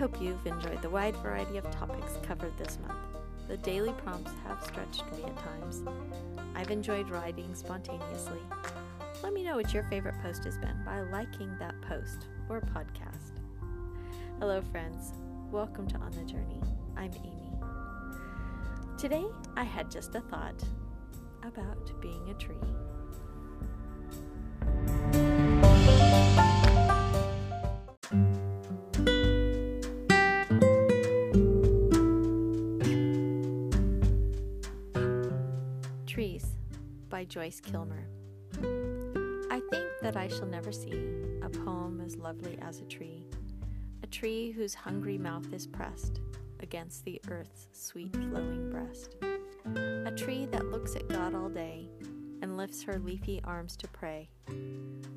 hope you've enjoyed the wide variety of topics covered this month. The daily prompts have stretched me at times. I've enjoyed writing spontaneously. Let me know what your favorite post has been by liking that post or podcast. Hello, friends. Welcome to On the Journey. I'm Amy. Today, I had just a thought about being a tree. Trees by Joyce Kilmer. I think that I shall never see a poem as lovely as a tree, a tree whose hungry mouth is pressed against the earth's sweet flowing breast, a tree that looks at God all day and lifts her leafy arms to pray,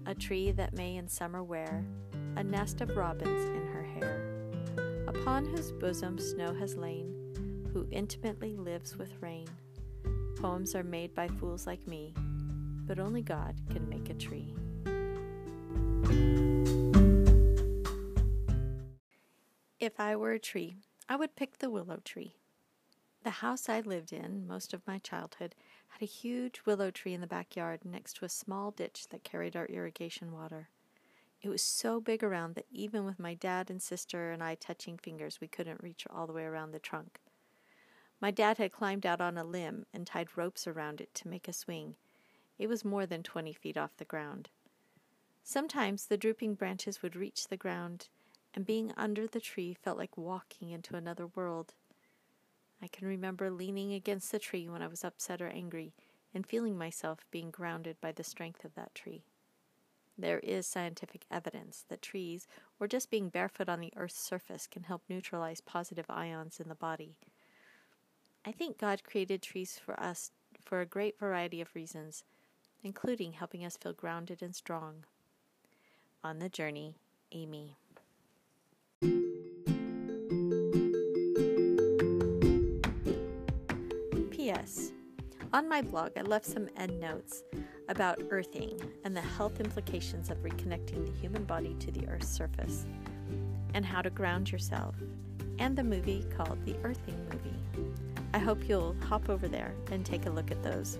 a tree that may in summer wear a nest of robins in her hair, upon whose bosom snow has lain, who intimately lives with rain. Poems are made by fools like me, but only God can make a tree. If I were a tree, I would pick the willow tree. The house I lived in most of my childhood had a huge willow tree in the backyard next to a small ditch that carried our irrigation water. It was so big around that even with my dad and sister and I touching fingers, we couldn't reach all the way around the trunk. My dad had climbed out on a limb and tied ropes around it to make a swing. It was more than twenty feet off the ground. Sometimes the drooping branches would reach the ground, and being under the tree felt like walking into another world. I can remember leaning against the tree when I was upset or angry and feeling myself being grounded by the strength of that tree. There is scientific evidence that trees, or just being barefoot on the Earth's surface, can help neutralize positive ions in the body. I think God created trees for us for a great variety of reasons, including helping us feel grounded and strong. On the journey, Amy. P.S. On my blog, I left some end notes about earthing and the health implications of reconnecting the human body to the Earth's surface, and how to ground yourself, and the movie called The Earthing Movie. I hope you'll hop over there and take a look at those.